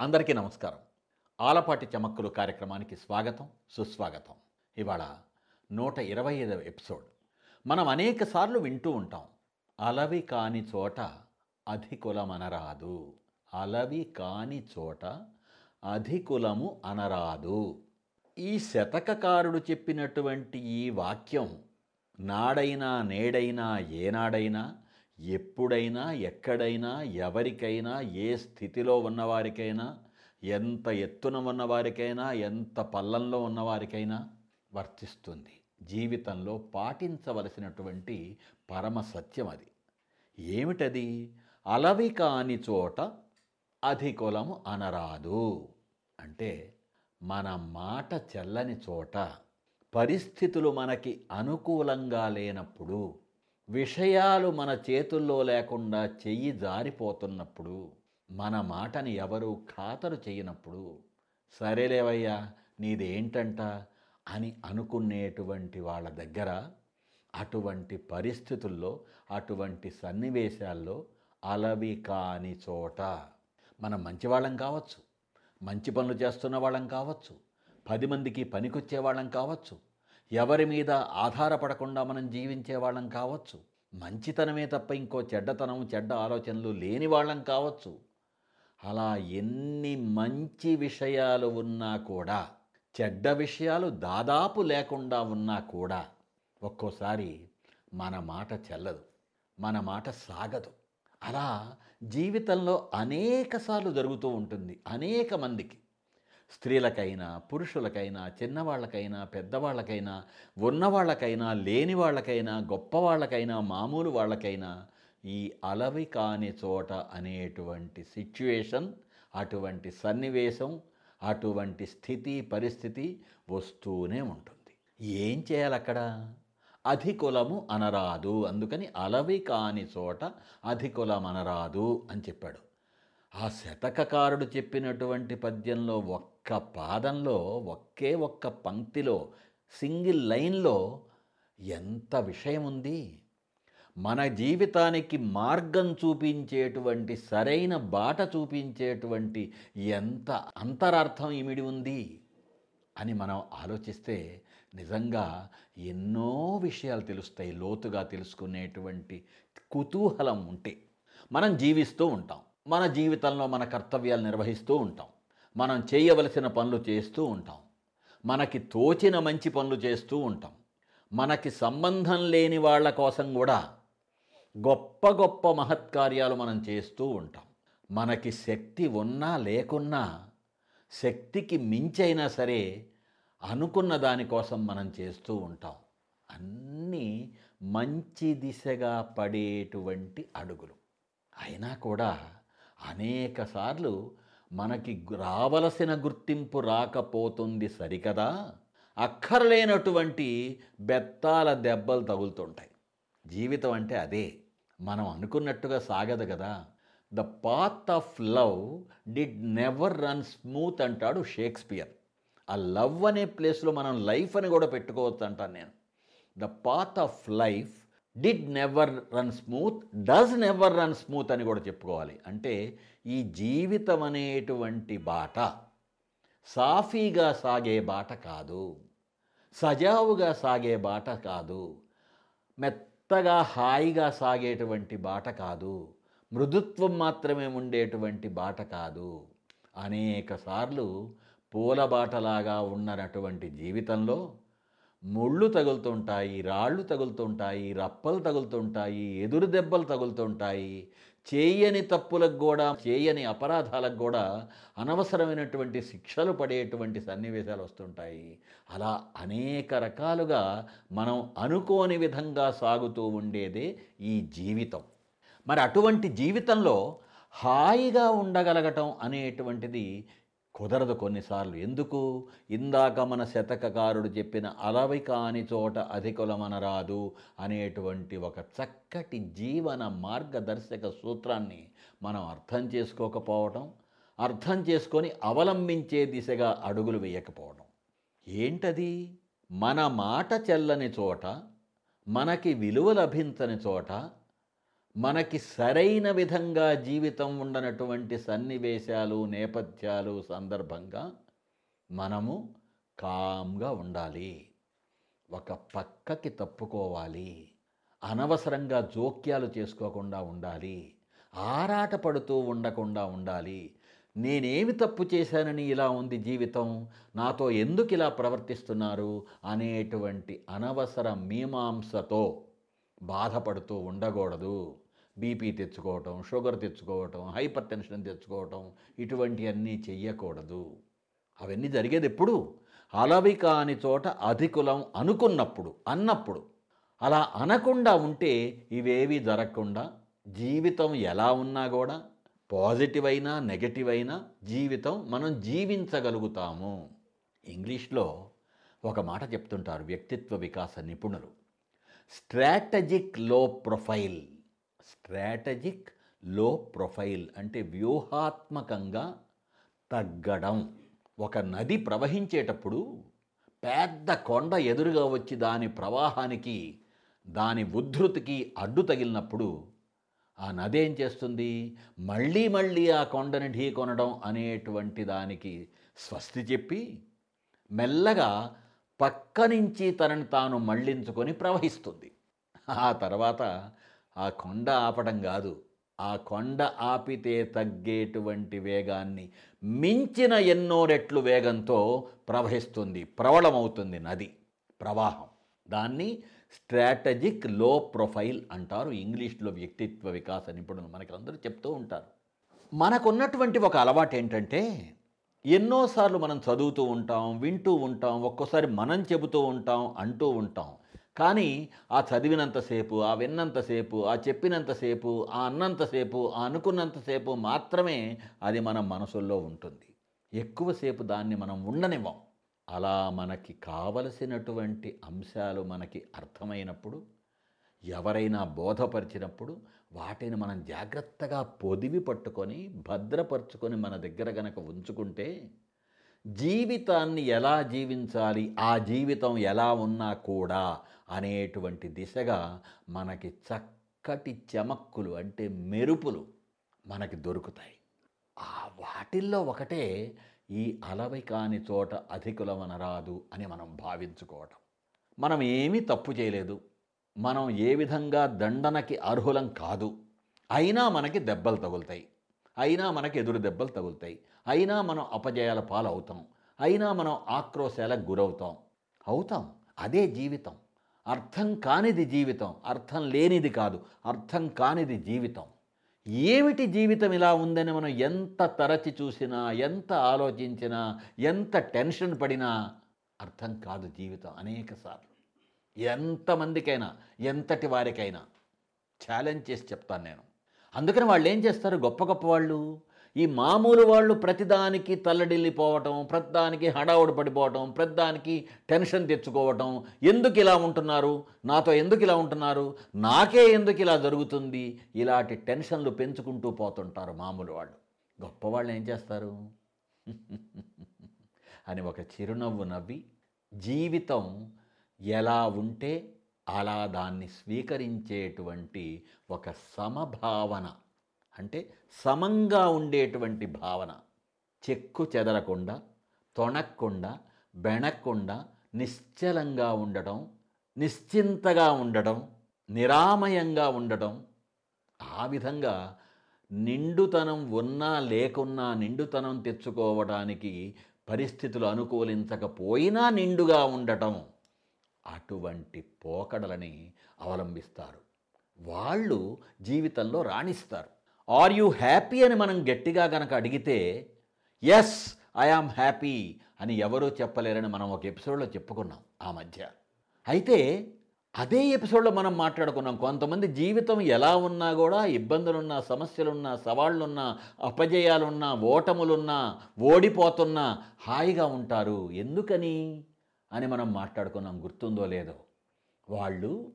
అందరికీ నమస్కారం. ఆలపాటి చమక్కులు కార్యక్రమానికి స్వాగతం సుస్వాగతం. ఇవాళ నూట ఇరవై ఐదవ ఎపిసోడ్. మనం అనేక సార్లు వింటూ ఉంటాం. అలవి కాని చోట అధికులం అనరాదు. అలవి కాని చోట అధికులము అనరాదు. ఈ శతకకారుడు చెప్పినటువంటి ఈ వాక్యం నాడైనా నేడైనా ఏనాడైనా ఎప్పుడైనా ఎక్కడైనా ఎవరికైనా ఏ స్థితిలో ఉన్నవారికైనా ఎంత ఎత్తున ఉన్నవారికైనా ఎంత పల్లంలో ఉన్నవారికైనా వర్తిస్తుంది. జీవితంలో పాటించవలసినటువంటి పరమ సత్యం అది. ఏమిటది? అలవి కాని చోట అధికులము అనరాదు. అంటే మన మాట చెల్లని చోట పరిస్థితులు మనకి అనుకూలంగా లేనప్పుడు విషయాలు మన చేతుల్లో లేకుండా చెయ్యి జారిపోతున్నప్పుడు మన మాటని ఎవరు ఖాతరు చేయనప్పుడు సరేలేవయ్యా నీదేంటంట అని అనుకునేటువంటి వాళ్ళ దగ్గర అటువంటి పరిస్థితుల్లో అటువంటి సన్నివేశాల్లో అలవి కాని చోట మనం మంచివాళ్ళం కావచ్చు మంచి పనులు చేస్తున్న వాళ్ళం కావచ్చు పది మందికి పనికొచ్చే వాళ్ళం కావచ్చు ఎవరి మీద ఆధారపడకుండా మనం జీవించే వాళ్ళం కావచ్చు. మంచితనమే తప్ప ఇంకో చెడ్డతనం చెడ్డ ఆలోచనలు లేని వాళ్ళం కావచ్చు. అలా ఎన్ని మంచి విషయాలు ఉన్నా కూడా చెడ్డ విషయాలు దాదాపు లేకుండా ఉన్నా కూడా ఒక్కోసారి మన మాట చెల్లదు మన మాట సాగదు. అలా జీవితంలో అనేకసార్లు జరుగుతూ ఉంటుంది అనేక మందికి. స్త్రీలకైనా పురుషులకైనా చిన్నవాళ్ళకైనా పెద్దవాళ్ళకైనా ఉన్నవాళ్ళకైనా లేని వాళ్ళకైనా గొప్పవాళ్ళకైనా మామూలు వాళ్ళకైనా ఈ అలవి కాని చోట అనేటువంటి సిచ్యువేషన్ అటువంటి సన్నివేశం అటువంటి స్థితి పరిస్థితి వస్తూనే ఉంటుంది. ఏం చేయాలి అక్కడ అధికులము అనరాదు. అందుకని అలవి కాని చోట అధికులం అనరాదు అని చెప్పాడు. ఆ శతకకారుడు చెప్పినటువంటి పద్యంలో ఒక్క పాదంలో ఒకే ఒక్క పంక్తిలో సింగిల్ లైన్లో ఎంత విషయం ఉంది మన జీవితానికి మార్గం చూపించేటువంటి సరైన బాట చూపించేటువంటి ఎంత అంతరార్థం ఇమిడి ఉంది అని మనం ఆలోచిస్తే నిజంగా ఎన్నో విషయాలు తెలుస్తాయి లోతుగా తెలుసుకునేటువంటి కుతూహలం ఉంటే. మనం జీవిస్తూ ఉంటాం. మన జీవితంలో మన కర్తవ్యాలు నిర్వహిస్తూ ఉంటాం. మనం చేయవలసిన పనులు చేస్తూ ఉంటాం. మనకి తోచిన మంచి పనులు చేస్తూ ఉంటాం. మనకి సంబంధం లేని వాళ్ళ కోసం కూడా గొప్ప గొప్ప మహత్కార్యాలు మనం చేస్తూ ఉంటాం. మనకి శక్తి ఉన్నా లేకున్నా శక్తికి మించైనా సరే అనుకున్న దానికోసం మనం చేస్తూ ఉంటాం. అన్నీ మంచి దిశగా పడేటువంటి అడుగులు. అయినా కూడా అనేకసార్లు మనకి రావలసిన గుర్తింపు రాకపోతుంది సరికదా? అక్కర్లేనటువంటి బెత్తాల దెబ్బలు తగులుతుంటాయి. జీవితం అంటే అదే. మనం అనుకున్నట్టుగా సాగదు కదా. The path of love did never run smooth అంటాడు షేక్స్పియర్. ఆ లవ్ అనే ప్లేస్లో మనం లైఫ్ అని కూడా పెట్టుకోవచ్చు అంటాను నేను. The path of life did never run smooth does never run smooth అని కూడా చెప్పుకోవాలి. అంటే ఈ జీవితం అనేటువంటి బాట సాఫీగా సాగే బాట కాదు. సజావుగా సాగే బాట కాదు. మెత్తగా హాయిగా సాగేటువంటి బాట కాదు. మృదుత్వం మాత్రమే ఉండేటువంటి బాట కాదు. అనేకసార్లు పూల బాటలాగా ఉన్నటువంటి జీవితంలో ముళ్ళు తగులుతుంటాయి రాళ్ళు తగులుతుంటాయి రప్పలు తగులుతుంటాయి ఎదురు దెబ్బలు తగులుతుంటాయి. చేయని తప్పులకు కూడా చేయని అపరాధాలకు కూడా అనవసరమైనటువంటి శిక్షలు పడేటువంటి సన్నివేశాలు వస్తుంటాయి. అలా అనేక రకాలుగా మనం అనుకోని విధంగా సాగుతూ ఉండేదే ఈ జీవితం. మరి అటువంటి జీవితంలో హాయిగా ఉండగలగటం అనేటువంటిది కుదరదు కొన్నిసార్లు. ఎందుకు? ఇందాక మన శతకకారుడు చెప్పిన అలవి కాని చోట అధికులమనరాదు అనేటువంటి ఒక చక్కటి జీవన మార్గదర్శక సూత్రాన్ని మనం అర్థం చేసుకోకపోవడం అర్థం చేసుకొని అవలంబించే దిశగా అడుగులు వేయకపోవడం. ఏంటది? మన మాట చెల్లని చోట మనకి విలువ లభించని చోట మనకి సరైన విధంగా జీవితం ఉండనటువంటి సన్నివేశాలు నేపథ్యాలు సందర్భంగా మనము కామ్గా ఉండాలి. ఒక పక్కకి తప్పుకోవాలి. అనవసరంగా జోక్యాలు చేసుకోకుండా ఉండాలి. ఆరాట పడుతూ ఉండకుండా ఉండాలి. నేనేమి తప్పు చేశానని ఇలా ఉంది జీవితం? నాతో ఎందుకు ఇలా ప్రవర్తిస్తున్నారు? అనేటువంటి అనవసర మీమాంసతో బాధపడుతూ ఉండకూడదు. బీపీ తెచ్చుకోవటం షుగర్ తెచ్చుకోవటం హైపర్ టెన్షన్ తెచ్చుకోవటం ఇటువంటివన్నీ చెయ్యకూడదు. అవన్నీ జరిగేది ఎప్పుడు? అలవి కాని చోట అధికులం అనుకున్నప్పుడు అన్నప్పుడు. అలా అనకుండా ఉంటే ఇవేవి జరగకుండా జీవితం ఎలా ఉన్నా కూడా పాజిటివ్ అయినా నెగటివ్ అయినా జీవితం మనం జీవించగలుగుతాము. ఇంగ్లీష్లో ఒక మాట చెప్తుంటారు వ్యక్తిత్వ వికాస నిపుణులు. స్ట్రాటజిక్లో ప్రొఫైల్. స్ట్రాటజిక్లో ప్రొఫైల్ అంటే వ్యూహాత్మకంగా తగ్గడం. ఒక నది ప్రవహించేటప్పుడు పెద్ద కొండ ఎదురుగా వచ్చి దాని ప్రవాహానికి దాని ఉద్ధృతికి అడ్డు తగిలినప్పుడు ఆ నది ఏం చేస్తుంది? మళ్ళీ మళ్ళీ ఆ కొండని ఢీకొనడం అనేటువంటి దానికి స్వస్తి చెప్పి మెల్లగా పక్క నుంచి తనని తాను మళ్ళించుకొని ప్రవహిస్తుంది. ఆ తర్వాత ఆ కొండ ఆపడం కాదు ఆ కొండ ఆపితే తగ్గేటువంటి వేగాన్ని మించిన ఎన్నో రెట్లు వేగంతో ప్రవహిస్తుంది ప్రవళమవుతుంది నది ప్రవాహం. దాన్ని స్ట్రాటజిక్లో ప్రొఫైల్ అంటారు ఇంగ్లీష్లో వ్యక్తిత్వ వికాస నిపుణులు మనకి అందరూ చెప్తూ ఉంటారు. మనకున్నటువంటి ఒక అలవాటు ఏంటంటే ఎన్నోసార్లు మనం చదువుతూ ఉంటాం వింటూ ఉంటాం ఒక్కోసారి మనం చెబుతూ ఉంటాం అంటూ ఉంటాం. కానీ ఆ చదివినంతసేపు ఆ విన్నంతసేపు ఆ చెప్పినంతసేపు ఆ అన్నంతసేపు ఆ అనుకున్నంతసేపు మాత్రమే అది మన మనసుల్లో ఉంటుంది. ఎక్కువసేపు దాన్ని మనం ఉండనివ్వం. అలా మనకి కావలసినటువంటి అంశాలు మనకి అర్థమైనప్పుడు ఎవరైనా బోధపరిచినప్పుడు వాటిని మనం జాగ్రత్తగా పొదివి పట్టుకొని భద్రపరుచుకొని మన దగ్గర గనక ఉంచుకుంటే జీవితాన్ని ఎలా జీవించాలి ఆ జీవితం ఎలా ఉన్నా కూడా అనేటువంటి దిశగా మనకి చక్కటి చెమక్కులు అంటే మెరుపులు మనకి దొరుకుతాయి. ఆ వాటిల్లో ఒకటే ఈ అలవి కాని చోట అధికులమనరాదు అని మనం భావించుకోవటం. మనం ఏమీ తప్పు చేయలేదు. మనం ఏ విధంగా దండనకి అర్హులం కాదు. అయినా మనకి దెబ్బలు తగులుతాయి. అయినా మనకి ఎదురు దెబ్బలు తగులుతాయి. అయినా మనం అపజయాల పాలవుతాం. అయినా మనం ఆక్రోశాలకు గురవుతాం. అవుతాం. అదే జీవితం. అర్థం కానిది జీవితం. అర్థం లేనిది కాదు. అర్థం కానిది జీవితం. ఏమిటి జీవితం ఇలా ఉందని మనం ఎంత తరచి చూసినా ఎంత ఆలోచించినా ఎంత టెన్షన్ పడినా అర్థం కాదు జీవితం అనేకసార్లు ఎంతమందికైనా ఎంతటి వారికైనా. ఛాలెంజ్ చేసి చెప్తాను నేను. అందుకని వాళ్ళు ఏం చేస్తారు? గొప్ప గొప్ప వాళ్ళు. ఈ మామూలు వాళ్ళు ప్రతిదానికి తల్లడిల్లిపోవటం ప్రతిదానికి హడావుడు పడిపోవటం ప్రతిదానికి టెన్షన్ తెచ్చుకోవటం. ఎందుకు ఇలా ఉంటున్నారు? నాతో ఎందుకు ఇలా ఉంటున్నారు? నాకే ఎందుకు ఇలా జరుగుతుంది? ఇలాంటి టెన్షన్లు పెంచుకుంటూ పోతుంటారు మామూలు వాళ్ళు. గొప్పవాళ్ళు ఏం చేస్తారు? అని ఒక చిరునవ్వు నవ్వి జీవితం ఎలా ఉంటే అలా దాన్ని స్వీకరించేటువంటి ఒక సమభావన. అంటే సమంగా ఉండేటువంటి భావన. చెక్కు చెదరకుండా తొణక్కుండా బెణక్కుండా నిశ్చలంగా ఉండటం నిశ్చింతగా ఉండటం నిరామయంగా ఉండటం. ఆ విధంగా నిండుతనం ఉన్నా లేకున్నా నిండుతనం తెచ్చుకోవడానికి పరిస్థితులు అనుకూలించకపోయినా నిండుగా ఉండటం. అటువంటి పోకడలని అవలంబిస్తారు. వాళ్ళు జీవితంలో రాణిస్తారు. ఆర్ యూ హ్యాపీ అని మనం గట్టిగా కనుక అడిగితే ఎస్ ఐ హ్యాపీ అని ఎవరూ చెప్పలేరని మనం ఒక ఎపిసోడ్లో చెప్పుకున్నాం ఆ మధ్య. అయితే అదే ఎపిసోడ్లో మనం మాట్లాడుకున్నాం. కొంతమంది జీవితం ఎలా ఉన్నా కూడా ఇబ్బందులున్నా సమస్యలున్నా సవాళ్ళున్నా అపజయాలున్నా ఓటములున్నా ఓడిపోతున్నా హాయిగా ఉంటారు. ఎందుకని? అని మనం మాట్లాడుకున్నాం గుర్తుందో లేదో. వాళ్ళు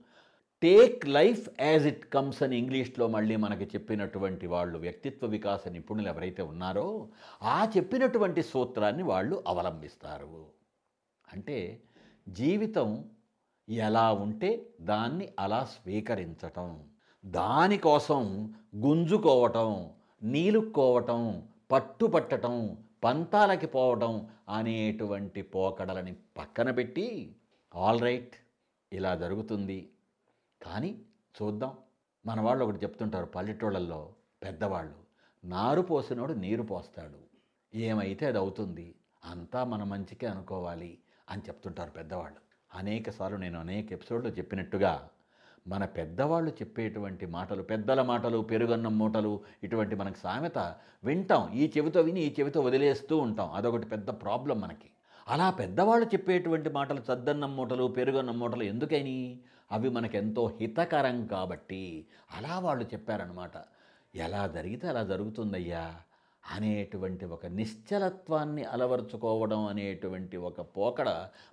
take life as it comes అని ఇంగ్లీష్లో మళ్ళీ మనకి చెప్పినటువంటి వాళ్ళు వ్యక్తిత్వ వికాస నిపుణులు ఎవరైతే ఉన్నారో ఆ చెప్పినటువంటి సూత్రాన్ని వాళ్ళు అవలంబిస్తారు. అంటే జీవితం ఎలా ఉంటే దాన్ని అలా స్వీకరించటం దానికోసం గుంజుకోవటం నీలుక్కోవటం పట్టుపట్టడం పంతాలకి పోవడం అనేటువంటి పోకడలని పక్కన పెట్టి ఆల్ రైట్ ఇలా జరుగుతుంది. కానీ చూద్దాం. మన వాళ్ళు ఒకటి చెప్తుంటారు పల్లెటూళ్ళల్లో పెద్దవాళ్ళు నారు పోసినోడు నీరు పోస్తాడు. ఏమైతే అది అవుతుంది అంతా మన మంచికే అనుకోవాలి అని చెప్తుంటారు పెద్దవాళ్ళు. అనేకసార్లు నేను అనేక ఎపిసోడ్లో చెప్పినట్టుగా మన పెద్దవాళ్ళు చెప్పేటువంటి మాటలు పెద్దల మాటలు పెరుగన్నం మూటలు ఇటువంటి మనకు సామెత వింటాం. ఈ చెవితో విని ఈ చెవితో వదిలేస్తూ ఉంటాం. అదొకటి పెద్ద ప్రాబ్లం మనకి. అలా పెద్దవాళ్ళు చెప్పేటువంటి మాటలు చద్దన్నం మూటలు పెరుగన్నం మూటలు ఎందుకని? అవి మనకెంతో హితకరం కాబట్టి. అలా వాళ్ళు చెప్పారనమాట ఎలా జరిగితే అలా జరుగుతుందయ్యా? అనేటువంటి ఒక నిశ్చలత్వాన్ని అలవరుచుకోవడం అనేటువంటి ఒక పోకడ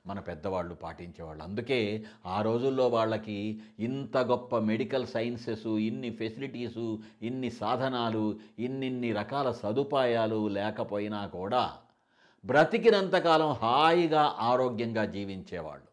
మన పెద్దవాళ్ళు పాటించేవాళ్ళు. అందుకే ఆ రోజుల్లో వాళ్ళకి ఇంత గొప్ప మెడికల్ సైన్సెస్ ఇన్ని ఫెసిలిటీసు ఇన్ని సాధనాలు ఇన్నిన్ని రకాల సదుపాయాలు లేకపోయినా కూడా బ్రతికినంతకాలం హాయిగా ఆరోగ్యంగా జీవించేవాళ్ళు.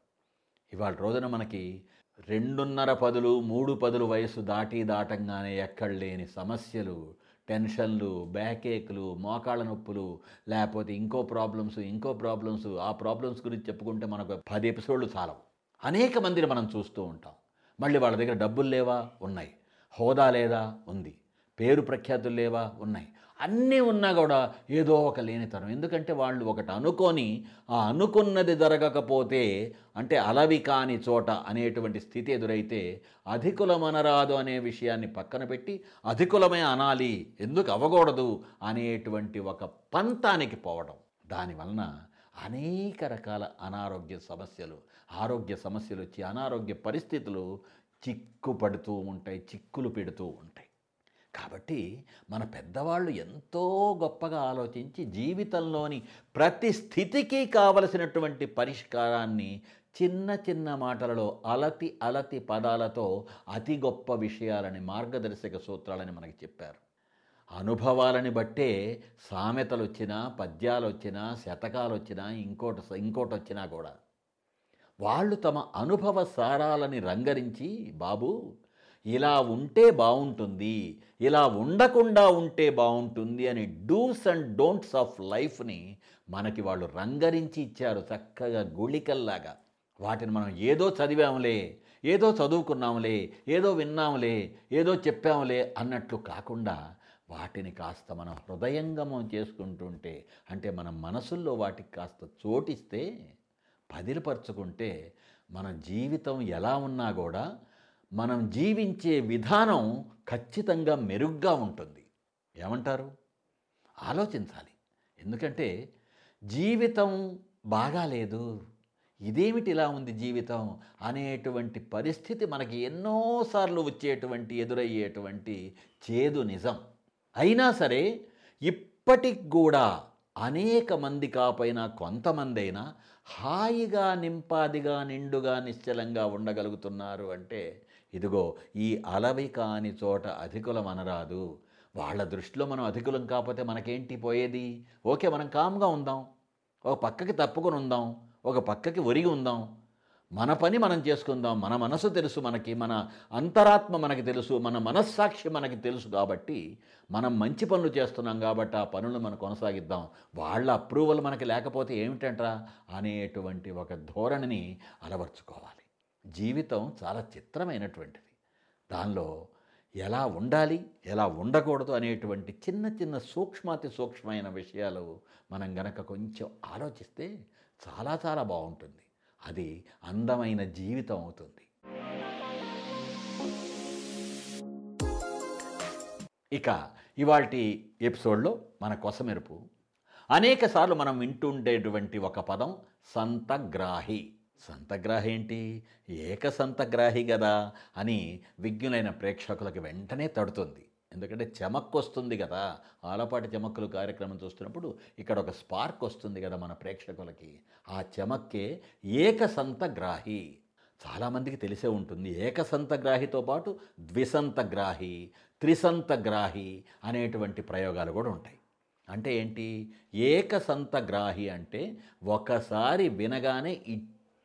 ఇవాళ రోజున మనకి రెండున్నర పదులు మూడు పదులు వయసు దాటి దాటంగానే ఎక్కడ లేని సమస్యలు టెన్షన్లు బ్యాకేక్లు మోకాళ్ళ నొప్పులు లేకపోతే ఇంకో ప్రాబ్లమ్స్ ఇంకో ప్రాబ్లమ్స్ ఆ ప్రాబ్లమ్స్ గురించి చెప్పుకుంటే మనకు పది ఎపిసోడ్లు చాలవు. అనేక మందిని మనం చూస్తూ ఉంటాం. మళ్ళీ వాళ్ళ దగ్గర డబ్బులు లేవా? ఉన్నాయి. హోదా లేదా? ఉంది. పేరు ప్రఖ్యాతులు లేవా? ఉన్నాయి. అన్నీ ఉన్నా కూడా ఏదో ఒక లేనితనం. ఎందుకంటే వాళ్ళు ఒకటి అనుకొని ఆ అనుకున్నది జరగకపోతే అంటే అలవి కాని చోట అనేటువంటి స్థితి ఎదురైతే అధికులమనరాదు అనే విషయాన్ని పక్కన పెట్టి అధికులమే అనాలి ఎందుకు అవ్వకూడదు అనేటువంటి ఒక పంతానికి పోవడం. దానివలన అనేక రకాల అనారోగ్య సమస్యలు ఆరోగ్య సమస్యలు వచ్చి అనారోగ్య పరిస్థితులు చిక్కుపడుతూ ఉంటాయి చిక్కులు పెడుతూ ఉంటాయి. కాబట్టి మన పెద్దవాళ్ళు ఎంతో గొప్పగా ఆలోచించి జీవితంలోని ప్రతి స్థితికి కావలసినటువంటి పరిష్కారాన్ని చిన్న చిన్న మాటలలో అలతి అలతి పదాలతో అతి గొప్ప విషయాలని మార్గదర్శక సూత్రాలని మనకి చెప్పారు. అనుభవాలని బట్టే సామెతలు వచ్చినా పద్యాలు వచ్చినా శతకాలు వచ్చినా ఇంకోటి ఇంకోటి వచ్చినా కూడా. వాళ్ళు తమ అనుభవ సారాలని రంగరించి బాబు ఇలా ఉంటే బాగుంటుంది ఇలా ఉండకుండా ఉంటే బాగుంటుంది అని డూస్ అండ్ డోంట్స్ ఆఫ్ లైఫ్ని మనకి వాళ్ళు రంగరించి ఇచ్చారు చక్కగా గుళికల్లాగా. వాటిని మనం ఏదో చదివాములే ఏదో చదువుకున్నాములే ఏదో విన్నాములే ఏదో చెప్పాములే అన్నట్లు కాకుండా వాటిని కాస్త మనం హృదయంగమం చేసుకుంటుంటే అంటే మన మనసుల్లో వాటికి కాస్త చోటిస్తే పదిలపరుచుకుంటే మన జీవితం ఎలా ఉన్నా కూడా మనం జీవించే విధానం ఖచ్చితంగా మెరుగ్గా ఉంటుంది. ఏమంటారు? ఆలోచించాలి. ఎందుకంటే జీవితం బాగాలేదు ఇదేమిటి ఇలా ఉంది జీవితం అనేటువంటి పరిస్థితి మనకి ఎన్నోసార్లు వచ్చేటువంటి ఎదురయ్యేటువంటి చేదు నిజం. అయినా సరే ఇప్పటికి కూడా అనేక మంది కాపైనా కొంతమందైనా హాయిగా నింపాదిగా నిండుగా నిశ్చలంగా ఉండగలుగుతున్నారు అంటే ఇదిగో ఈ అలవి కాని చోట అధికులం అనరాదు. వాళ్ళ దృష్టిలో మనం అధికులం కాకపోతే మనకేంటి పోయేది? ఓకే మనం కామ్గా ఉందాం. ఒక పక్కకి తప్పుకొని ఉందాం. ఒక పక్కకి ఒరిగి ఉందాం. మన పని మనం చేసుకుందాం. మన మనసు తెలుసు మనకి. మన అంతరాత్మ మనకి తెలుసు. మన మనస్సాక్షి మనకి తెలుసు కాబట్టి మనం మంచి పనులు చేస్తున్నాం కాబట్టి ఆ పనులను మనం కొనసాగిద్దాం. వాళ్ళ అప్రూవల్ మనకి లేకపోతే ఏమిటంట్రా అనేటువంటి ఒక ధోరణిని అలవర్చుకోవాలి. జీవితం చాలా చిత్రమైనటువంటిది. దానిలో ఎలా ఉండాలి ఎలా ఉండకూడదు అనేటువంటి చిన్న చిన్న సూక్ష్మాతి సూక్ష్మమైన విషయాలు మనం గనక కొంచెం ఆలోచిస్తే చాలా చాలా బాగుంటుంది. అది అందమైన జీవితం అవుతుంది. ఇక ఇవాటి ఎపిసోడ్లో మన కొసమెరుపు. అనేకసార్లు మనం వింటుండేటువంటి ఒక పదం సంతగ్రాహి సంతగ్రాహి ఏంటి ఏక సంతగ్రాహి కదా అని విజ్ఞులైన ప్రేక్షకులకు వెంటనే తడుతుంది. ఎందుకంటే చెమక్కు వస్తుంది కదా ఆలపాటి చెమక్కులు కార్యక్రమం చూస్తున్నప్పుడు ఇక్కడ ఒక స్పార్క్ వస్తుంది కదా మన ప్రేక్షకులకి. ఆ చెమక్కే ఏకసంతగ్రాహి. చాలామందికి తెలిసే ఉంటుంది. ఏకసంతగ్రాహితో పాటు ద్విసంతగ్రాహి త్రిసంతగ్రాహి అనేటువంటి ప్రయోగాలు కూడా ఉంటాయి. అంటే ఏంటి? ఏకసంతగ్రాహి అంటే ఒకసారి వినగానే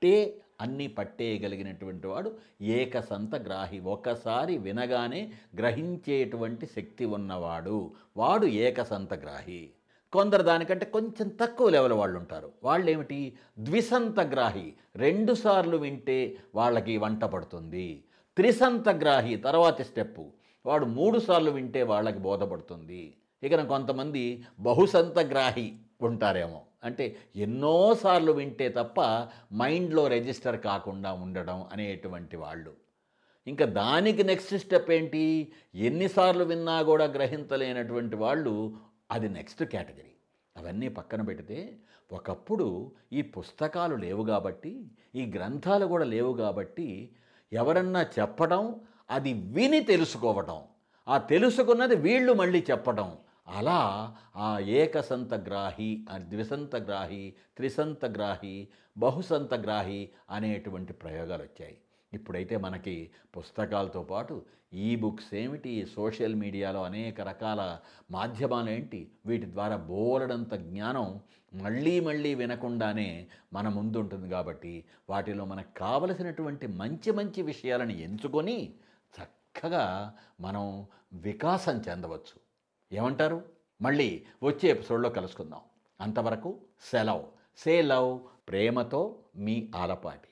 పట్టే అన్నీ పట్టేయగలిగినటువంటి వాడు ఏకసంత గ్రాహి ఒకసారి వినగానే గ్రహించేటువంటి శక్తి ఉన్నవాడు వాడు ఏకసంత గ్రాహి కొందరు దానికంటే కొంచెం తక్కువ లెవెల్ వాళ్ళు ఉంటారు వాళ్ళు ఏమిటి ద్విసంతగ్రాహి రెండుసార్లు వింటే వాళ్ళకి వంట పడుతుంది. త్రిసంతగ్రాహి తర్వాతి స్టెప్పు. వాడు మూడు సార్లు వింటే వాళ్ళకి బోధపడుతుంది. ఇక కొంతమంది బహుసంతగ్రాహి ఉంటారేమో. అంటే ఎన్నోసార్లు వింటే తప్ప మైండ్లో రిజిస్టర్ కాకుండా ఉండడం అనేటువంటి వాళ్ళు. ఇంకా దానికి నెక్స్ట్ స్టెప్ ఏంటి? ఎన్నిసార్లు విన్నా కూడా గ్రహించలేనటువంటి వాళ్ళు అది నెక్స్ట్ కేటగిరీ. అవన్నీ పక్కన పెడితే ఒకప్పుడు ఈ పుస్తకాలు లేవు కాబట్టి ఈ గ్రంథాలు కూడా లేవు కాబట్టి ఎవరన్నా చెప్పడం అది విని తెలుసుకోవటం. ఆ తెలుసుకున్నది వీళ్ళు మళ్ళీ చెప్పడం అలా ఆ ఏకసంతగ్రాహి ద్విసంతగ్రాహి త్రిసంతగ్రాహి బహుసంతగ్రాహి అనేటువంటి ప్రయోగాలు వచ్చాయి. ఇప్పుడైతే మనకి పుస్తకాలతో పాటు ఈ బుక్స్ ఏమిటి సోషల్ మీడియాలో అనేక రకాల మాధ్యమాలు ఏంటి వీటి ద్వారా బోలడంత జ్ఞానం మళ్ళీ మళ్ళీ వినకుండానే మన ముందు ఉంటుంది కాబట్టి వాటిలో మనకు కావలసినటువంటి మంచి మంచి విషయాలను ఎంచుకొని చక్కగా మనం వికాసం చెందవచ్చు. ఏమంటారు? మళ్ళీ వచ్చే ఎపిసోడ్లో కలుసుకుందాం. అంతవరకు సెలవ్. సే లవ్ ప్రేమతో మీ ఆలపాటి.